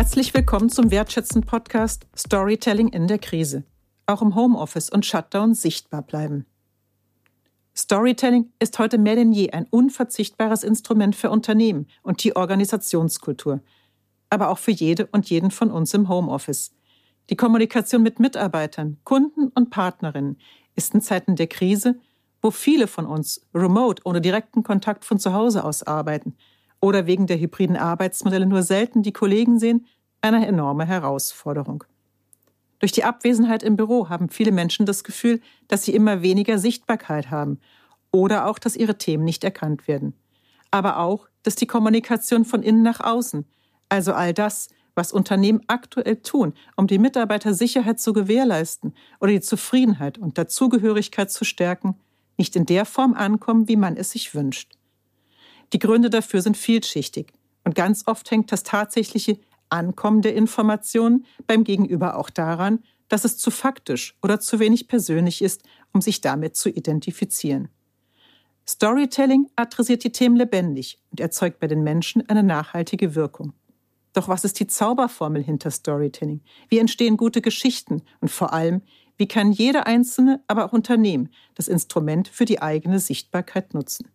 Herzlich willkommen zum wertschätzenden Podcast Storytelling in der Krise. Auch im Homeoffice und Shutdown sichtbar bleiben. Storytelling ist heute mehr denn je ein unverzichtbares Instrument für Unternehmen und die Organisationskultur, aber auch für jede und jeden von uns im Homeoffice. Die Kommunikation mit Mitarbeitern, Kunden und Partnerinnen ist in Zeiten der Krise, wo viele von uns remote ohne direkten Kontakt von zu Hause aus arbeiten oder wegen der hybriden Arbeitsmodelle nur selten die Kollegen sehen, eine enorme Herausforderung. Durch die Abwesenheit im Büro haben viele Menschen das Gefühl, dass sie immer weniger Sichtbarkeit haben oder auch, dass ihre Themen nicht erkannt werden. Aber auch, dass die Kommunikation von innen nach außen, also all das, was Unternehmen aktuell tun, um die Mitarbeitersicherheit zu gewährleisten oder die Zufriedenheit und Dazugehörigkeit zu stärken, nicht in der Form ankommen, wie man es sich wünscht. Die Gründe dafür sind vielschichtig und ganz oft hängt das tatsächliche Ankommen der Informationen beim Gegenüber auch daran, dass es zu faktisch oder zu wenig persönlich ist, um sich damit zu identifizieren. Storytelling adressiert die Themen lebendig und erzeugt bei den Menschen eine nachhaltige Wirkung. Doch was ist die Zauberformel hinter Storytelling? Wie entstehen gute Geschichten? Und vor allem, wie kann jeder Einzelne, aber auch Unternehmen das Instrument für die eigene Sichtbarkeit nutzen?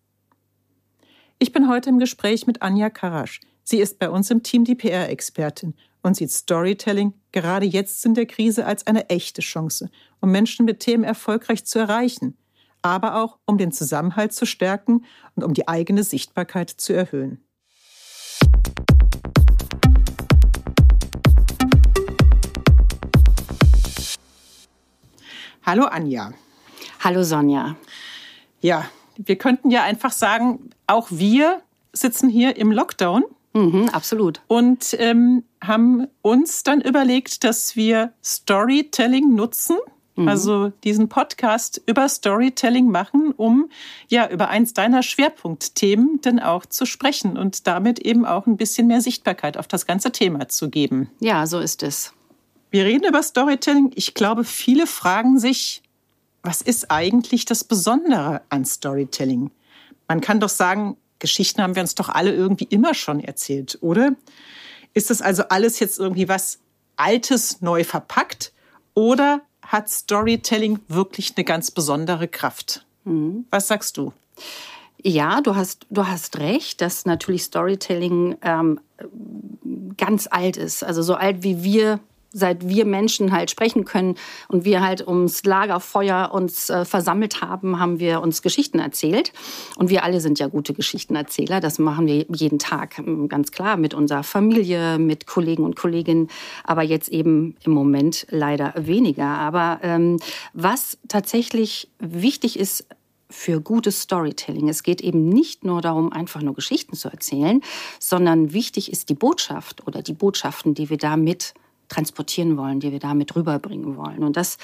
Ich bin heute im Gespräch mit Anja Karasch. Sie ist bei uns im Team die PR-Expertin und sieht Storytelling gerade jetzt in der Krise als eine echte Chance, um Menschen mit Themen erfolgreich zu erreichen, aber auch um den Zusammenhalt zu stärken und um die eigene Sichtbarkeit zu erhöhen. Hallo Anja. Hallo Sonja. Ja, wir könnten ja einfach sagen, auch wir sitzen hier im Lockdown. Mhm, absolut. Und ähm, haben uns dann überlegt, dass wir Storytelling nutzen, mhm. also diesen Podcast über Storytelling machen, um ja über eins deiner Schwerpunktthemen dann auch zu sprechen und damit eben auch ein bisschen mehr Sichtbarkeit auf das ganze Thema zu geben. Ja, so ist es. Wir reden über Storytelling. Ich glaube, viele fragen sich, was ist eigentlich das Besondere an Storytelling? Man kann doch sagen, Geschichten haben wir uns doch alle irgendwie immer schon erzählt, oder? Ist das also alles jetzt irgendwie was Altes neu verpackt oder hat Storytelling wirklich eine ganz besondere Kraft? Mhm. Was sagst du? Ja, du hast, du hast recht, dass natürlich Storytelling ähm, ganz alt ist. Also so alt wie wir seit wir Menschen halt sprechen können und wir halt ums Lagerfeuer uns äh, versammelt haben, haben wir uns Geschichten erzählt. Und wir alle sind ja gute Geschichtenerzähler. Das machen wir jeden Tag, ähm, ganz klar, mit unserer Familie, mit Kollegen und Kolleginnen. Aber jetzt eben im Moment leider weniger. Aber ähm, was tatsächlich wichtig ist, für gutes Storytelling. Es geht eben nicht nur darum, einfach nur Geschichten zu erzählen, sondern wichtig ist die Botschaft oder die Botschaften, die wir damit transportieren wollen, die wir damit rüberbringen wollen. Und das,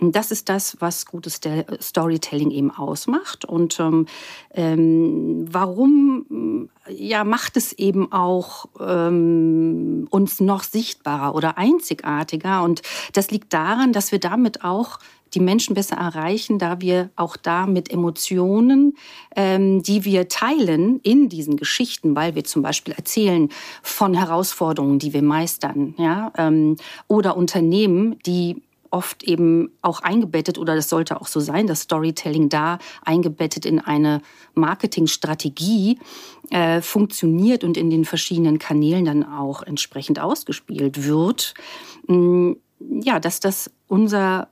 das ist das, was gutes Storytelling eben ausmacht. Und ähm, ähm, warum ja, macht es eben auch ähm, uns noch sichtbarer oder einzigartiger? Und das liegt daran, dass wir damit auch die Menschen besser erreichen, da wir auch da mit Emotionen, ähm, die wir teilen in diesen Geschichten, weil wir zum Beispiel erzählen von Herausforderungen, die wir meistern, ja, ähm, oder Unternehmen, die oft eben auch eingebettet oder das sollte auch so sein, das Storytelling da eingebettet in eine Marketingstrategie äh, funktioniert und in den verschiedenen Kanälen dann auch entsprechend ausgespielt wird. Mm, ja, dass das unser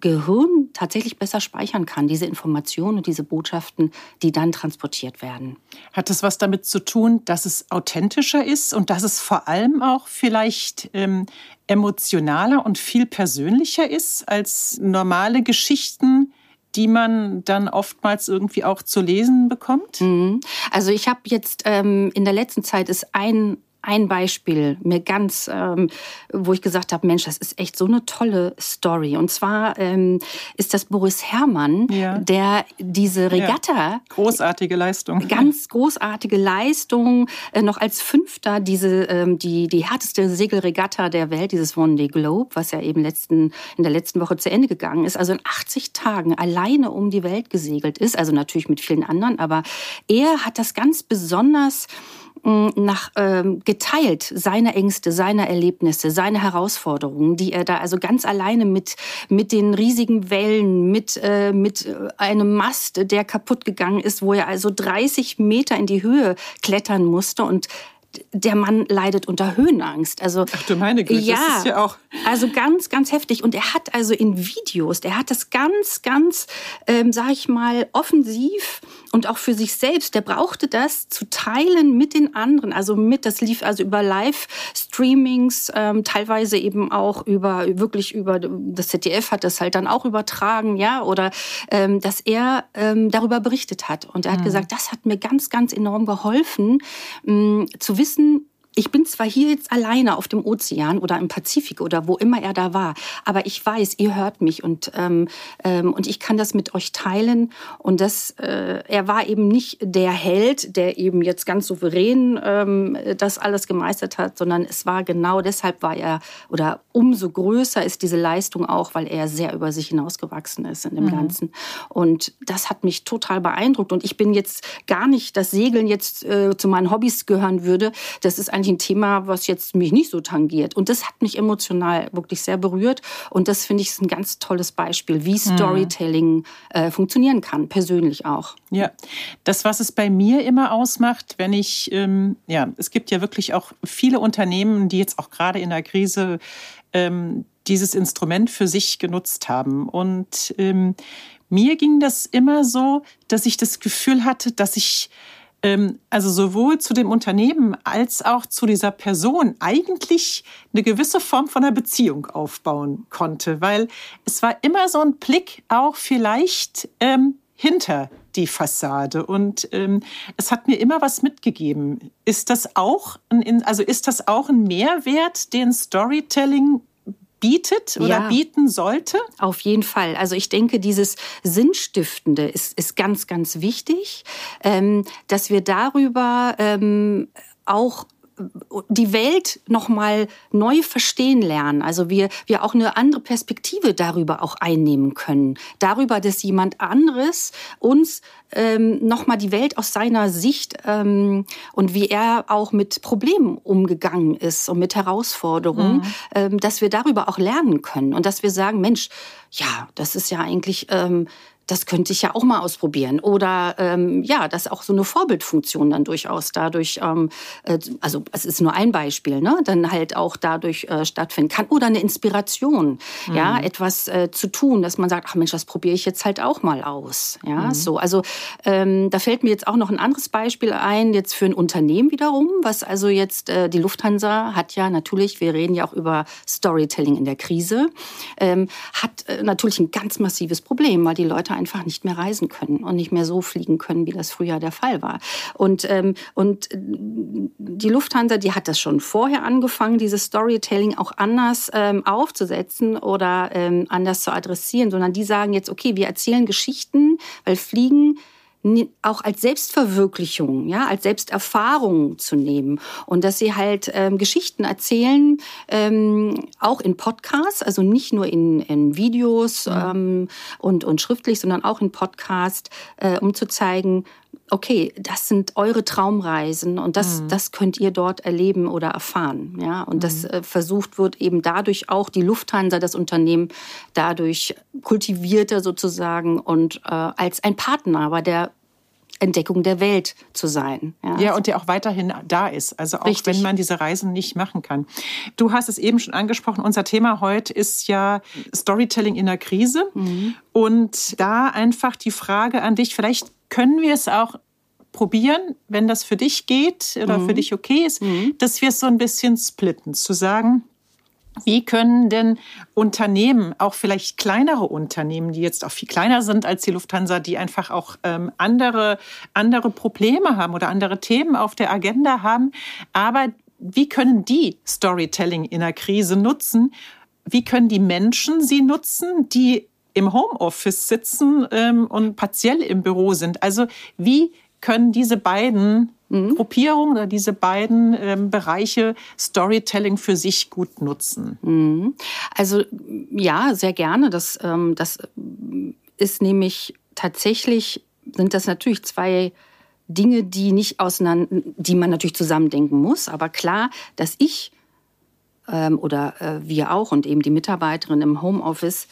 Gehirn tatsächlich besser speichern kann, diese Informationen und diese Botschaften, die dann transportiert werden. Hat das was damit zu tun, dass es authentischer ist und dass es vor allem auch vielleicht ähm, emotionaler und viel persönlicher ist als normale Geschichten? die man dann oftmals irgendwie auch zu lesen bekommt? Mhm. Also ich habe jetzt ähm, in der letzten Zeit ist ein ein Beispiel mir ganz, ähm, wo ich gesagt habe, Mensch, das ist echt so eine tolle Story. Und zwar ähm, ist das Boris Herrmann, ja. der diese Regatta. Ja. Großartige Leistung. Ganz großartige Leistung. Äh, noch als Fünfter diese, ähm, die, die härteste Segelregatta der Welt, dieses Vendée Globe, was ja eben letzten, in der letzten Woche zu Ende gegangen ist. Also in 80 Tagen alleine um die Welt gesegelt ist. Also natürlich mit vielen anderen, aber er hat das ganz besonders nach ähm, geteilt seine Ängste, seine Erlebnisse, seine Herausforderungen, die er da also ganz alleine mit mit den riesigen Wellen, mit äh, mit einem Mast, der kaputt gegangen ist, wo er also 30 Meter in die Höhe klettern musste und der Mann leidet unter Höhenangst. Also Ach du meine Güte, ja, das ist ja auch also ganz, ganz heftig. Und er hat also in Videos, der hat das ganz, ganz, ähm, sag ich mal, offensiv und auch für sich selbst. Der brauchte das zu teilen mit den anderen. Also mit, das lief also über Live-Streamings, ähm, teilweise eben auch über wirklich über das ZDF hat das halt dann auch übertragen, ja, oder ähm, dass er ähm, darüber berichtet hat. Und er hat mhm. gesagt, das hat mir ganz, ganz enorm geholfen, ähm, zu wissen, ich bin zwar hier jetzt alleine auf dem Ozean oder im Pazifik oder wo immer er da war, aber ich weiß, ihr hört mich und ähm, ähm, und ich kann das mit euch teilen. Und das, äh, er war eben nicht der Held, der eben jetzt ganz souverän ähm, das alles gemeistert hat, sondern es war genau deshalb war er oder umso größer ist diese Leistung auch, weil er sehr über sich hinausgewachsen ist in dem mhm. Ganzen. Und das hat mich total beeindruckt. Und ich bin jetzt gar nicht, dass Segeln jetzt äh, zu meinen Hobbys gehören würde. Das ist eigentlich ein Thema, was jetzt mich nicht so tangiert. Und das hat mich emotional wirklich sehr berührt. Und das finde ich ist ein ganz tolles Beispiel, wie mhm. Storytelling äh, funktionieren kann, persönlich auch. Ja, das, was es bei mir immer ausmacht, wenn ich, ähm, ja, es gibt ja wirklich auch viele Unternehmen, die jetzt auch gerade in der Krise ähm, dieses Instrument für sich genutzt haben. Und ähm, mir ging das immer so, dass ich das Gefühl hatte, dass ich ähm, also sowohl zu dem Unternehmen als auch zu dieser Person eigentlich eine gewisse Form von einer Beziehung aufbauen konnte, weil es war immer so ein Blick auch vielleicht ähm, hinter die Fassade und ähm, es hat mir immer was mitgegeben. Ist das auch ein, also ist das auch ein Mehrwert, den Storytelling bietet oder ja, bieten sollte? Auf jeden Fall. Also ich denke, dieses Sinnstiftende ist, ist ganz, ganz wichtig, ähm, dass wir darüber ähm, auch die Welt noch mal neu verstehen lernen. Also wir wir auch eine andere Perspektive darüber auch einnehmen können. Darüber, dass jemand anderes uns ähm, noch mal die Welt aus seiner Sicht ähm, und wie er auch mit Problemen umgegangen ist und mit Herausforderungen, mhm. ähm, dass wir darüber auch lernen können und dass wir sagen, Mensch, ja, das ist ja eigentlich ähm, das könnte ich ja auch mal ausprobieren. Oder ähm, ja, dass auch so eine Vorbildfunktion dann durchaus dadurch, ähm, äh, also es ist nur ein Beispiel, ne, dann halt auch dadurch äh, stattfinden kann. Oder eine Inspiration, mhm. ja, etwas äh, zu tun, dass man sagt, ach Mensch, das probiere ich jetzt halt auch mal aus. Ja, mhm. so. Also ähm, da fällt mir jetzt auch noch ein anderes Beispiel ein, jetzt für ein Unternehmen wiederum, was also jetzt äh, die Lufthansa hat ja natürlich, wir reden ja auch über Storytelling in der Krise, ähm, hat äh, natürlich ein ganz massives Problem, weil die Leute einfach nicht mehr reisen können und nicht mehr so fliegen können, wie das früher der Fall war. Und, ähm, und äh, die Lufthansa, die hat das schon vorher angefangen, dieses Storytelling auch anders ähm, aufzusetzen oder ähm, anders zu adressieren, sondern die sagen jetzt, okay, wir erzählen Geschichten, weil Fliegen auch als Selbstverwirklichung, ja, als Selbsterfahrung zu nehmen und dass sie halt ähm, Geschichten erzählen, ähm, auch in Podcasts, also nicht nur in, in Videos mhm. ähm, und, und schriftlich, sondern auch in Podcast, äh, um zu zeigen, okay, das sind eure Traumreisen und das, mhm. das könnt ihr dort erleben oder erfahren. Ja? Und mhm. das äh, versucht wird eben dadurch auch die Lufthansa, das Unternehmen, dadurch kultivierter sozusagen und äh, als ein Partner bei der Entdeckung der Welt zu sein. Ja, ja und der auch weiterhin da ist. Also auch Richtig. wenn man diese Reisen nicht machen kann. Du hast es eben schon angesprochen. Unser Thema heute ist ja Storytelling in der Krise. Mhm. Und da einfach die Frage an dich, vielleicht können wir es auch probieren, wenn das für dich geht oder mhm. für dich okay ist, mhm. dass wir es so ein bisschen splitten, zu sagen, wie können denn Unternehmen, auch vielleicht kleinere Unternehmen, die jetzt auch viel kleiner sind als die Lufthansa, die einfach auch ähm, andere, andere Probleme haben oder andere Themen auf der Agenda haben, aber wie können die Storytelling in der Krise nutzen? Wie können die Menschen sie nutzen, die im Homeoffice sitzen ähm, und partiell im Büro sind? Also wie können diese beiden mhm. Gruppierungen oder diese beiden ähm, Bereiche Storytelling für sich gut nutzen? Mhm. Also ja, sehr gerne. Das, ähm, das ist nämlich tatsächlich, sind das natürlich zwei Dinge, die nicht auseinander, die man natürlich zusammendenken muss. Aber klar, dass ich ähm, oder äh, wir auch und eben die Mitarbeiterin im Homeoffice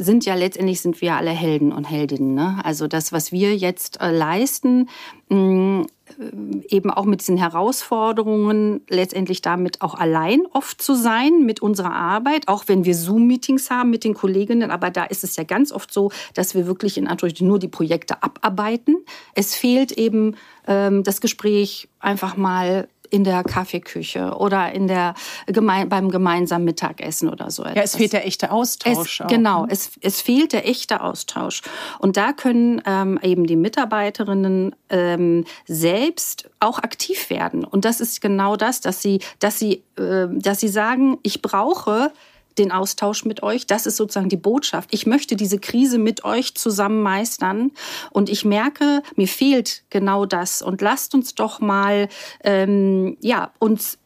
sind ja letztendlich sind wir alle Helden und Heldinnen. Ne? Also das, was wir jetzt äh, leisten, mh, äh, eben auch mit diesen Herausforderungen, letztendlich damit auch allein oft zu sein mit unserer Arbeit, auch wenn wir Zoom-Meetings haben mit den Kolleginnen. Aber da ist es ja ganz oft so, dass wir wirklich in Anführungszeichen nur die Projekte abarbeiten. Es fehlt eben ähm, das Gespräch einfach mal in der Kaffeeküche oder in der geme beim gemeinsamen Mittagessen oder so etwas. Ja, es fehlt der echte Austausch. Es, genau, ne? es, es fehlt der echte Austausch. Und da können ähm, eben die Mitarbeiterinnen ähm, selbst auch aktiv werden. Und das ist genau das, dass sie, dass sie, äh, dass sie sagen, ich brauche den Austausch mit euch. Das ist sozusagen die Botschaft. Ich möchte diese Krise mit euch zusammen meistern. Und ich merke, mir fehlt genau das. Und lasst uns doch mal ähm, ja, uns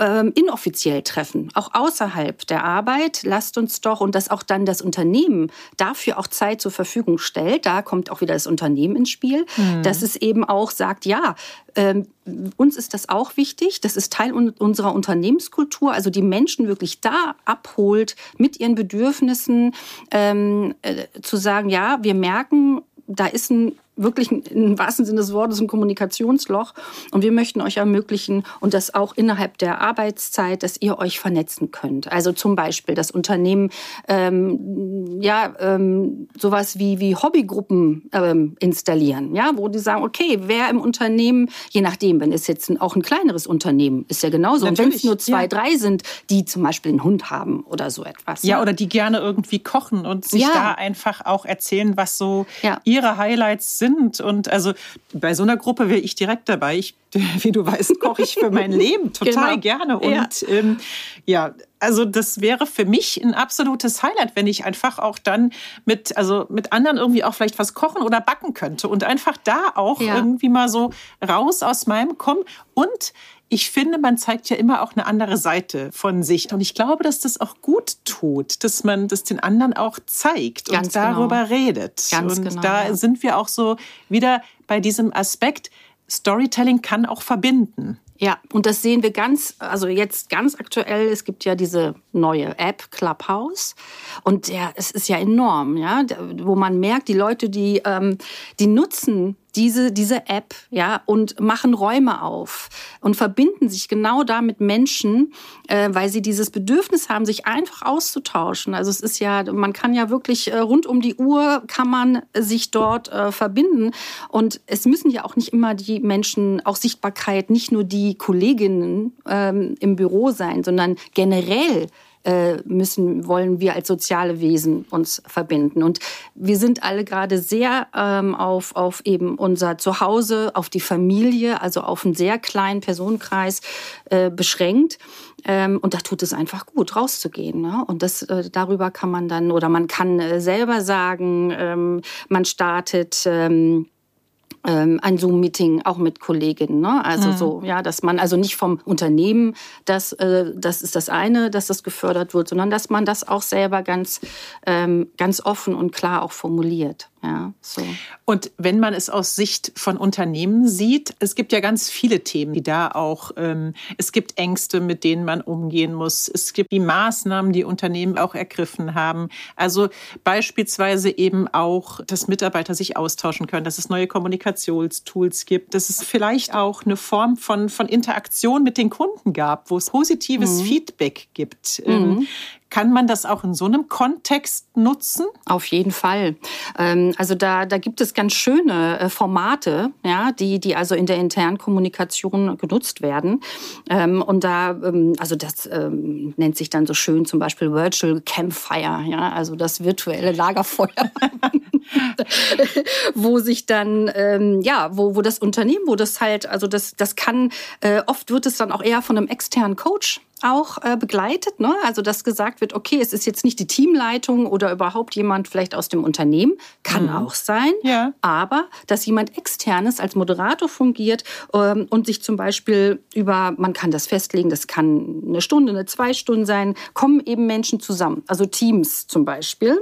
ähm, inoffiziell treffen, auch außerhalb der Arbeit. Lasst uns doch, und dass auch dann das Unternehmen dafür auch Zeit zur Verfügung stellt, da kommt auch wieder das Unternehmen ins Spiel, mhm. dass es eben auch sagt, ja, ähm, uns ist das auch wichtig. Das ist Teil unserer Unternehmenskultur. Also die Menschen wirklich da abholt mit ihren Bedürfnissen, ähm, äh, zu sagen, ja, wir merken, da ist ein wirklich im wahrsten Sinne des Wortes ein Kommunikationsloch. Und wir möchten euch ermöglichen und das auch innerhalb der Arbeitszeit, dass ihr euch vernetzen könnt. Also zum Beispiel das Unternehmen ähm, ja ähm, sowas wie wie Hobbygruppen ähm, installieren, ja, wo die sagen, okay, wer im Unternehmen, je nachdem, wenn es jetzt ein, auch ein kleineres Unternehmen ist ja genauso. Natürlich, und wenn es nur zwei, ja. drei sind, die zum Beispiel einen Hund haben oder so etwas. Ja, ja. oder die gerne irgendwie kochen und sich ja. da einfach auch erzählen, was so ihre Highlights sind sind. Und also bei so einer Gruppe wäre ich direkt dabei. Ich, wie du weißt, koche ich für mein Leben total genau. gerne. Und ja. Ähm, ja, also das wäre für mich ein absolutes Highlight, wenn ich einfach auch dann mit, also mit anderen irgendwie auch vielleicht was kochen oder backen könnte und einfach da auch ja. irgendwie mal so raus aus meinem kommen und ich finde, man zeigt ja immer auch eine andere Seite von sich. Und ich glaube, dass das auch gut tut, dass man das den anderen auch zeigt Ganz und darüber genau. redet. Ganz und genau, da ja. sind wir auch so wieder bei diesem Aspekt, Storytelling kann auch verbinden. Ja, und das sehen wir ganz, also jetzt ganz aktuell. Es gibt ja diese neue App Clubhouse und der, es ist ja enorm, ja, wo man merkt, die Leute, die, ähm, die nutzen diese, diese App, ja, und machen Räume auf und verbinden sich genau da mit Menschen, äh, weil sie dieses Bedürfnis haben, sich einfach auszutauschen. Also es ist ja, man kann ja wirklich äh, rund um die Uhr kann man sich dort äh, verbinden. Und es müssen ja auch nicht immer die Menschen, auch Sichtbarkeit, nicht nur die Kolleginnen ähm, im Büro sein, sondern generell müssen, wollen wir als soziale Wesen uns verbinden. Und wir sind alle gerade sehr ähm, auf, auf eben unser Zuhause, auf die Familie, also auf einen sehr kleinen Personenkreis äh, beschränkt. Ähm, und da tut es einfach gut, rauszugehen. Ne? Und das, äh, darüber kann man dann, oder man kann äh, selber sagen, ähm, man startet, ähm, ähm, ein Zoom-Meeting auch mit Kolleginnen. Ne? Also mhm. so, ja, dass man also nicht vom Unternehmen, das, äh, das ist das eine, dass das gefördert wird, sondern dass man das auch selber ganz, ähm, ganz offen und klar auch formuliert. Ja, so. Und wenn man es aus Sicht von Unternehmen sieht, es gibt ja ganz viele Themen, die da auch, ähm, es gibt Ängste, mit denen man umgehen muss. Es gibt die Maßnahmen, die Unternehmen auch ergriffen haben. Also beispielsweise eben auch, dass Mitarbeiter sich austauschen können, dass es neue Kommunikationstools gibt, dass es vielleicht auch eine Form von, von Interaktion mit den Kunden gab, wo es positives mhm. Feedback gibt. Ähm, mhm. Kann man das auch in so einem Kontext nutzen? Auf jeden Fall. Ähm, also da, da gibt es ganz schöne äh, Formate, ja, die, die also in der internen Kommunikation genutzt werden. Ähm, und da, ähm, also das nennt sich dann so schön zum Beispiel Virtual Campfire, ja, also das virtuelle Lagerfeuer. wo sich dann, ähm, ja, wo, wo das Unternehmen, wo das halt, also das, das kann, äh, oft wird es dann auch eher von einem externen Coach auch äh, begleitet. Ne? Also dass gesagt wird, okay, es ist jetzt nicht die Teamleitung oder überhaupt jemand vielleicht aus dem Unternehmen, kann mhm. auch sein, ja. aber dass jemand externes als Moderator fungiert ähm, und sich zum Beispiel über, man kann das festlegen, das kann eine Stunde, eine zwei Stunden sein, kommen eben Menschen zusammen, also Teams zum Beispiel,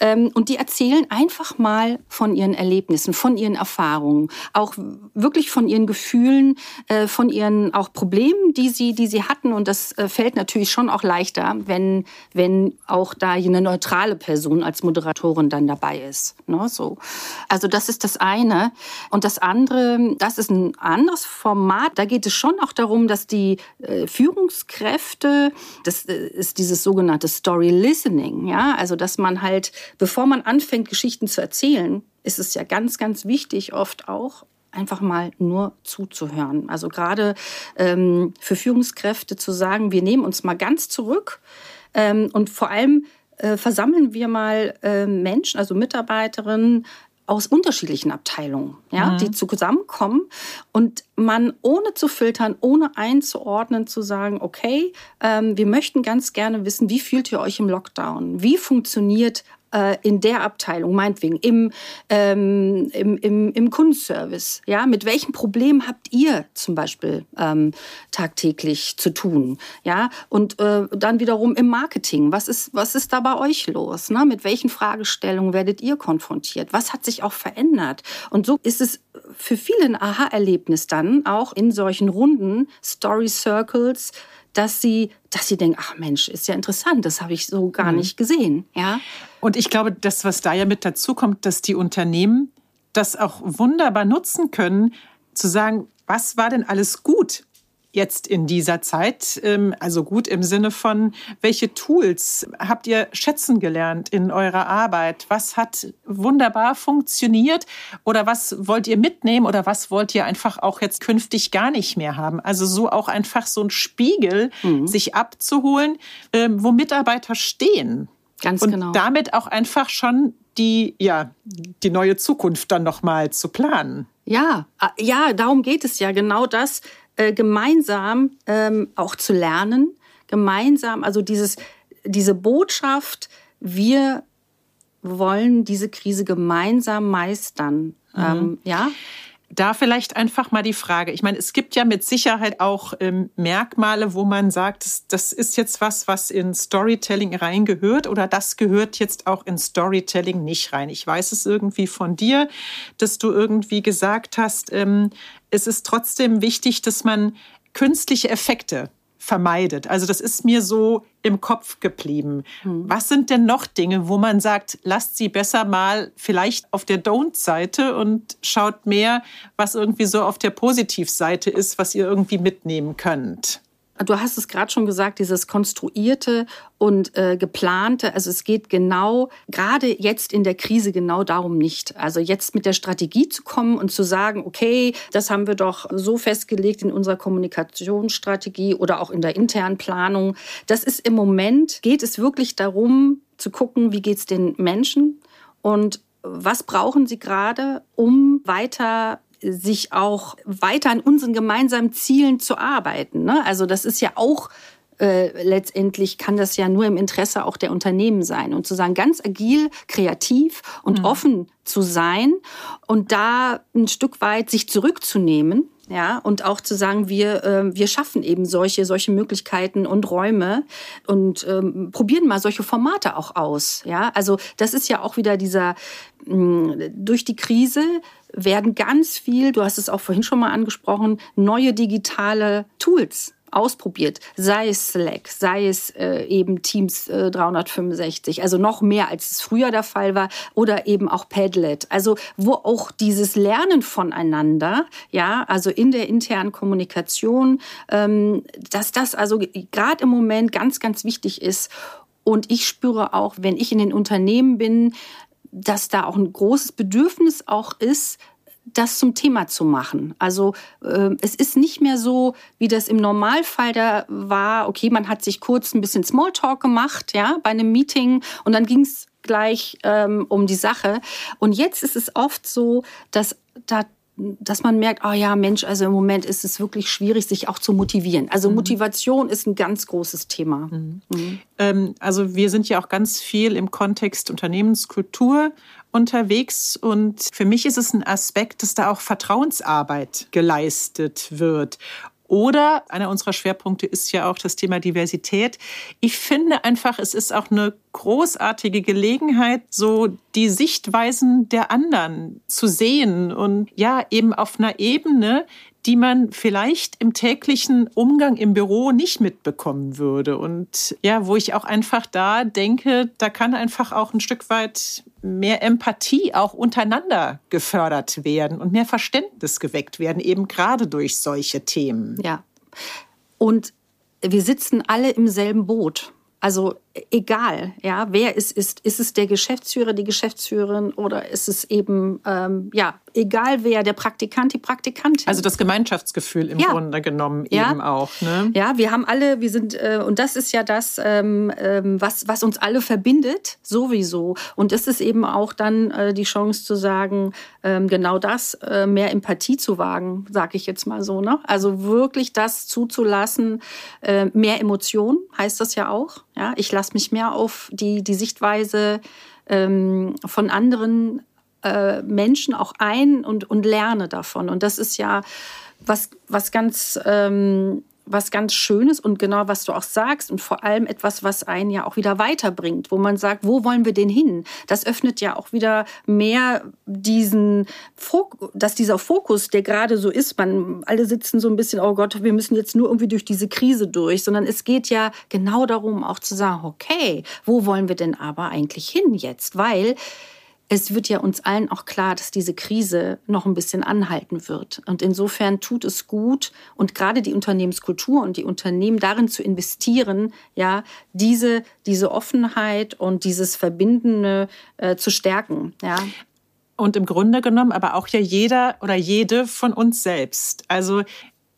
ähm, und die erzählen einfach mal von ihren Erlebnissen, von ihren Erfahrungen, auch wirklich von ihren Gefühlen, äh, von ihren auch Problemen, die sie, die sie hatten und das fällt natürlich schon auch leichter, wenn, wenn auch da eine neutrale Person als Moderatorin dann dabei ist. Ne, so. Also das ist das eine. Und das andere, das ist ein anderes Format. Da geht es schon auch darum, dass die äh, Führungskräfte, das äh, ist dieses sogenannte Story Listening, ja, also dass man halt, bevor man anfängt, Geschichten zu erzählen, ist es ja ganz, ganz wichtig oft auch, einfach mal nur zuzuhören. Also gerade ähm, für Führungskräfte zu sagen, wir nehmen uns mal ganz zurück ähm, und vor allem äh, versammeln wir mal äh, Menschen, also Mitarbeiterinnen aus unterschiedlichen Abteilungen, ja, mhm. die zusammenkommen und man ohne zu filtern, ohne einzuordnen, zu sagen, okay, ähm, wir möchten ganz gerne wissen, wie fühlt ihr euch im Lockdown? Wie funktioniert äh, in der Abteilung, meinetwegen, im, ähm, im, im, im Kundenservice. Ja, mit welchen Problemen habt ihr zum Beispiel ähm, tagtäglich zu tun? Ja, und äh, dann wiederum im Marketing. Was ist, was ist da bei euch los? Ne? Mit welchen Fragestellungen werdet ihr konfrontiert? Was hat sich auch verändert? Und so ist es für viele ein Aha-Erlebnis dann auch in solchen Runden, Story Circles, dass sie, dass sie denken, ach Mensch, ist ja interessant, das habe ich so gar mhm. nicht gesehen. Ja. Und ich glaube, das, was da ja mit dazu kommt, dass die Unternehmen das auch wunderbar nutzen können, zu sagen, was war denn alles gut jetzt in dieser Zeit? Ähm, also gut im Sinne von, welche Tools habt ihr schätzen gelernt in eurer Arbeit? Was hat wunderbar funktioniert? Oder was wollt ihr mitnehmen? Oder was wollt ihr einfach auch jetzt künftig gar nicht mehr haben? Also so auch einfach so ein Spiegel mhm. sich abzuholen, ähm, wo Mitarbeiter stehen. Ganz und genau. damit auch einfach schon die, ja, die neue Zukunft dann nochmal zu planen. Ja, ah, ja, darum geht es ja. Genau das, äh, gemeinsam ähm, auch zu lernen, gemeinsam, also dieses, diese Botschaft, wir wollen diese Krise gemeinsam meistern. Mhm. Ähm, ja. Da vielleicht einfach mal die Frage. Ich meine, es gibt ja mit Sicherheit auch ähm, Merkmale, wo man sagt, das, das ist jetzt was, was in Storytelling reingehört oder das gehört jetzt auch in Storytelling nicht rein. Ich weiß es irgendwie von dir, dass du irgendwie gesagt hast, ähm, es ist trotzdem wichtig, dass man künstliche Effekte vermeidet. Also das ist mir so im Kopf geblieben. Hm. Was sind denn noch Dinge, wo man sagt, lasst sie besser mal vielleicht auf der Don't-Seite und schaut mehr, was irgendwie so auf der Positiv-Seite ist, was ihr irgendwie mitnehmen könnt? Du hast es gerade schon gesagt, dieses konstruierte und äh, geplante. Also es geht genau, gerade jetzt in der Krise, genau darum nicht. Also jetzt mit der Strategie zu kommen und zu sagen, okay, das haben wir doch so festgelegt in unserer Kommunikationsstrategie oder auch in der internen Planung. Das ist im Moment, geht es wirklich darum zu gucken, wie geht es den Menschen und was brauchen sie gerade, um weiter sich auch weiter an unseren gemeinsamen Zielen zu arbeiten. Ne? Also das ist ja auch äh, letztendlich kann das ja nur im Interesse auch der Unternehmen sein und zu sagen, ganz agil, kreativ und mhm. offen zu sein und da ein Stück weit sich zurückzunehmen. Ja, und auch zu sagen, wir, äh, wir schaffen eben solche, solche Möglichkeiten und Räume und ähm, probieren mal solche Formate auch aus. Ja, also das ist ja auch wieder dieser, mh, durch die Krise werden ganz viel, du hast es auch vorhin schon mal angesprochen, neue digitale Tools ausprobiert, sei es Slack, sei es äh, eben Teams äh, 365, also noch mehr als es früher der Fall war, oder eben auch Padlet, also wo auch dieses Lernen voneinander, ja, also in der internen Kommunikation, ähm, dass das also gerade im Moment ganz, ganz wichtig ist. Und ich spüre auch, wenn ich in den Unternehmen bin, dass da auch ein großes Bedürfnis auch ist, das zum Thema zu machen. Also äh, es ist nicht mehr so, wie das im Normalfall da war. Okay, man hat sich kurz ein bisschen Smalltalk gemacht, ja, bei einem Meeting und dann ging es gleich ähm, um die Sache. Und jetzt ist es oft so, dass da dass man merkt, oh ja, Mensch, also im Moment ist es wirklich schwierig, sich auch zu motivieren. Also mhm. Motivation ist ein ganz großes Thema. Mhm. Mhm. Ähm, also wir sind ja auch ganz viel im Kontext Unternehmenskultur unterwegs und für mich ist es ein Aspekt, dass da auch Vertrauensarbeit geleistet wird. Oder einer unserer Schwerpunkte ist ja auch das Thema Diversität. Ich finde einfach, es ist auch eine großartige Gelegenheit, so die Sichtweisen der anderen zu sehen und ja, eben auf einer Ebene, die man vielleicht im täglichen Umgang im Büro nicht mitbekommen würde. Und ja, wo ich auch einfach da denke, da kann einfach auch ein Stück weit mehr Empathie auch untereinander gefördert werden und mehr Verständnis geweckt werden, eben gerade durch solche Themen. Ja. Und wir sitzen alle im selben Boot. Also egal, ja, wer es ist, ist es der Geschäftsführer, die Geschäftsführerin oder ist es eben, ähm, ja, egal wer, der Praktikant, die Praktikantin. Also das Gemeinschaftsgefühl im ja. Grunde genommen ja. eben auch. Ne? Ja, wir haben alle, wir sind, äh, und das ist ja das, ähm, ähm, was, was uns alle verbindet, sowieso. Und das ist eben auch dann äh, die Chance zu sagen, ähm, genau das, äh, mehr Empathie zu wagen, sage ich jetzt mal so. Ne? Also wirklich das zuzulassen, äh, mehr Emotion heißt das ja auch. Ja, ich lasse mich mehr auf die, die Sichtweise ähm, von anderen äh, Menschen auch ein und, und lerne davon. Und das ist ja was, was ganz ähm, was ganz Schönes und genau, was du auch sagst und vor allem etwas, was einen ja auch wieder weiterbringt, wo man sagt, wo wollen wir denn hin? Das öffnet ja auch wieder mehr diesen, Fokus, dass dieser Fokus, der gerade so ist, man, alle sitzen so ein bisschen, oh Gott, wir müssen jetzt nur irgendwie durch diese Krise durch, sondern es geht ja genau darum, auch zu sagen, okay, wo wollen wir denn aber eigentlich hin jetzt? Weil es wird ja uns allen auch klar, dass diese Krise noch ein bisschen anhalten wird. Und insofern tut es gut und gerade die Unternehmenskultur und die Unternehmen darin zu investieren, ja, diese, diese Offenheit und dieses Verbindende äh, zu stärken, ja. Und im Grunde genommen aber auch ja jeder oder jede von uns selbst. Also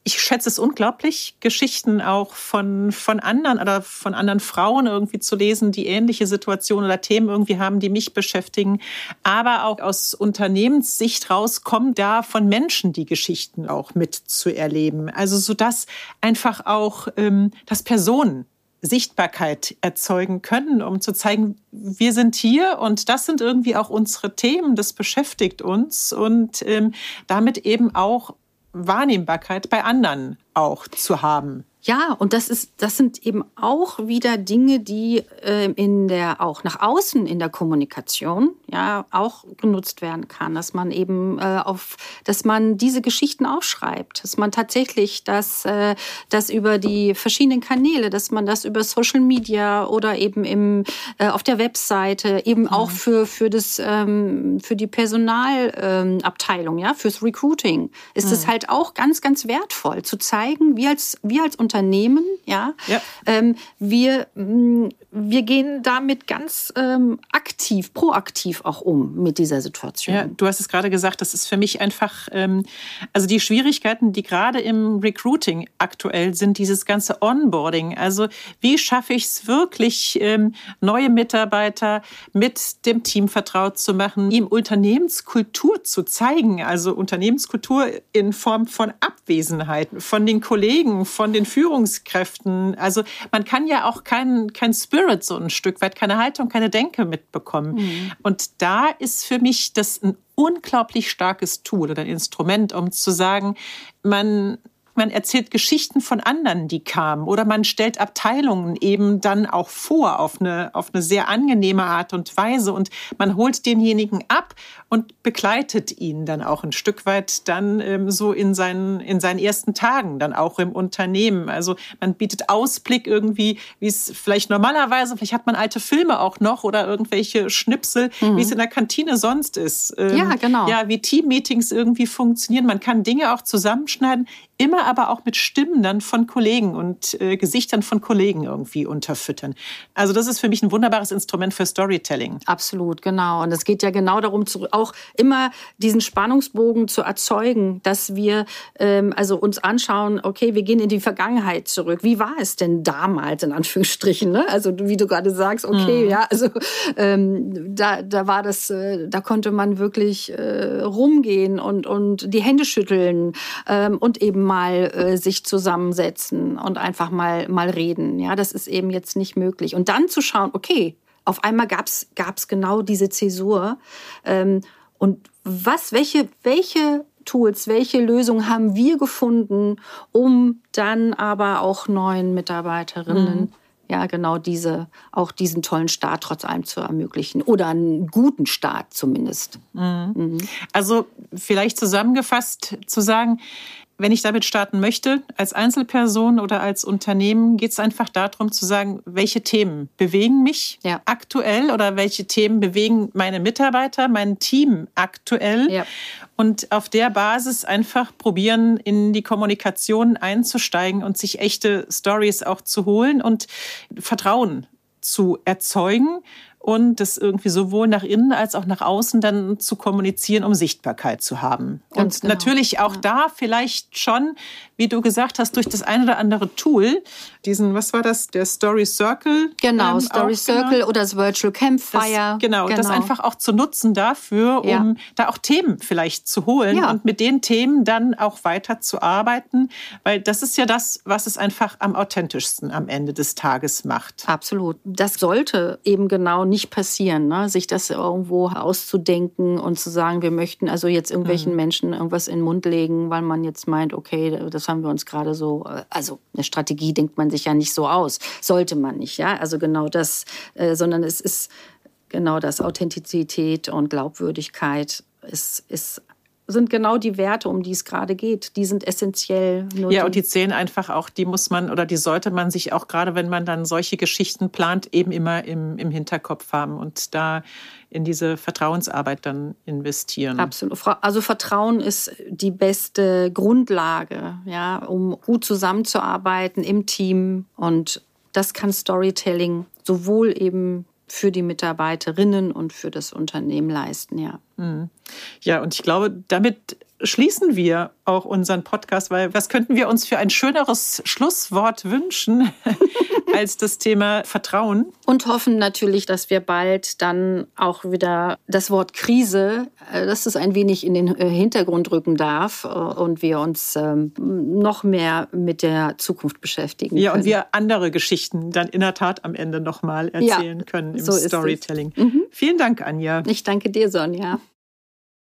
ich schätze es unglaublich, Geschichten auch von, von anderen oder von anderen Frauen irgendwie zu lesen, die ähnliche Situationen oder Themen irgendwie haben, die mich beschäftigen. Aber auch aus Unternehmenssicht rauskommen, da von Menschen die Geschichten auch mitzuerleben. Also so dass einfach auch, ähm, dass Personen Sichtbarkeit erzeugen können, um zu zeigen, wir sind hier und das sind irgendwie auch unsere Themen, das beschäftigt uns und ähm, damit eben auch Wahrnehmbarkeit bei anderen auch zu haben. Ja, und das ist, das sind eben auch wieder Dinge, die äh, in der auch nach außen in der Kommunikation ja auch genutzt werden kann, dass man eben äh, auf, dass man diese Geschichten aufschreibt, dass man tatsächlich das, äh, das über die verschiedenen Kanäle, dass man das über Social Media oder eben im äh, auf der Webseite eben mhm. auch für für das ähm, für die Personalabteilung, ähm, ja, fürs Recruiting ist es mhm. halt auch ganz ganz wertvoll zu zeigen, wie als wir als Unternehmen, ja, ja. Ähm, wir, mm, wir gehen damit ganz ähm, aktiv, proaktiv auch um mit dieser Situation. Ja, du hast es gerade gesagt, das ist für mich einfach, ähm, also die Schwierigkeiten, die gerade im Recruiting aktuell sind, dieses ganze Onboarding. Also wie schaffe ich es wirklich, ähm, neue Mitarbeiter mit dem Team vertraut zu machen, ihm Unternehmenskultur zu zeigen, also Unternehmenskultur in Form von Abwesenheit von den Kollegen, von den Führungskräften. Also man kann ja auch kein, kein Spirit so ein Stück weit, keine Haltung, keine Denke mitbekommen. Mhm. Und da ist für mich das ein unglaublich starkes Tool oder ein Instrument, um zu sagen, man man erzählt Geschichten von anderen, die kamen. Oder man stellt Abteilungen eben dann auch vor auf eine, auf eine sehr angenehme Art und Weise. Und man holt denjenigen ab und begleitet ihn dann auch ein Stück weit dann ähm, so in seinen, in seinen ersten Tagen, dann auch im Unternehmen. Also man bietet Ausblick irgendwie, wie es vielleicht normalerweise, vielleicht hat man alte Filme auch noch oder irgendwelche Schnipsel, mhm. wie es in der Kantine sonst ist. Ähm, ja, genau. Ja, wie Teammeetings irgendwie funktionieren. Man kann Dinge auch zusammenschneiden immer aber auch mit Stimmen dann von Kollegen und äh, Gesichtern von Kollegen irgendwie unterfüttern. Also das ist für mich ein wunderbares Instrument für Storytelling. Absolut, genau. Und es geht ja genau darum, zu, auch immer diesen Spannungsbogen zu erzeugen, dass wir ähm, also uns anschauen, okay, wir gehen in die Vergangenheit zurück. Wie war es denn damals, in Anführungsstrichen? Ne? Also wie du gerade sagst, okay, mhm. ja, also ähm, da, da war das, äh, da konnte man wirklich äh, rumgehen und, und die Hände schütteln ähm, und eben mal äh, sich zusammensetzen und einfach mal, mal reden. Ja, das ist eben jetzt nicht möglich. Und dann zu schauen, okay, auf einmal gab's gab's genau diese Zäsur. Ähm, und was, welche, welche Tools, welche Lösungen haben wir gefunden, um dann aber auch neuen Mitarbeiterinnen mhm ja, genau diese, auch diesen tollen Start trotz allem zu ermöglichen oder einen guten Start zumindest. Mhm. Mhm. Also vielleicht zusammengefasst zu sagen, wenn ich damit starten möchte, als Einzelperson oder als Unternehmen, geht es einfach darum zu sagen, welche Themen bewegen mich ja. aktuell oder welche Themen bewegen meine Mitarbeiter, mein Team aktuell. Ja. Und auf der Basis einfach probieren, in die Kommunikation einzusteigen und sich echte Stories auch zu holen und Vertrauen zu erzeugen und das irgendwie sowohl nach innen als auch nach außen dann zu kommunizieren, um Sichtbarkeit zu haben. Ganz und genau. natürlich auch ja. da vielleicht schon, wie du gesagt hast, durch das ein oder andere Tool, diesen, was war das, der Story Circle? Genau, ähm, Story auch, Circle genau, oder das Virtual Campfire. Das, genau, genau, das einfach auch zu nutzen dafür, um ja. da auch Themen vielleicht zu holen ja. und mit den Themen dann auch weiter zu arbeiten, weil das ist ja das, was es einfach am authentischsten am Ende des Tages macht. Absolut. Das sollte eben genau nicht passieren, ne? sich das irgendwo auszudenken und zu sagen, wir möchten also jetzt irgendwelchen mhm. Menschen irgendwas in den Mund legen, weil man jetzt meint, okay, das haben wir uns gerade so, also eine Strategie denkt man sich ja nicht so aus, sollte man nicht, ja, also genau das, äh, sondern es ist genau das Authentizität und Glaubwürdigkeit ist, ist sind genau die Werte, um die es gerade geht. Die sind essentiell. ja, und die zählen einfach auch, die muss man oder die sollte man sich auch gerade, wenn man dann solche Geschichten plant, eben immer im, im Hinterkopf haben und da in diese Vertrauensarbeit dann investieren. Absolut. Also Vertrauen ist die beste Grundlage, ja, um gut zusammenzuarbeiten im Team und das kann Storytelling sowohl eben für die Mitarbeiterinnen und für das Unternehmen leisten, ja. Mhm. Ja, und ich glaube, damit schließen wir auch unseren Podcast, weil was könnten wir uns für ein schöneres Schlusswort wünschen als das Thema Vertrauen? Und hoffen natürlich, dass wir bald dann auch wieder das Wort Krise, äh, dass es ein wenig in den äh, Hintergrund rücken darf äh, und wir uns ähm, noch mehr mit der Zukunft beschäftigen. Ja, können. und wir andere Geschichten dann in der Tat am Ende nochmal erzählen ja, können im so Storytelling. Mhm. Vielen Dank, Anja. Ich danke dir, Sonja.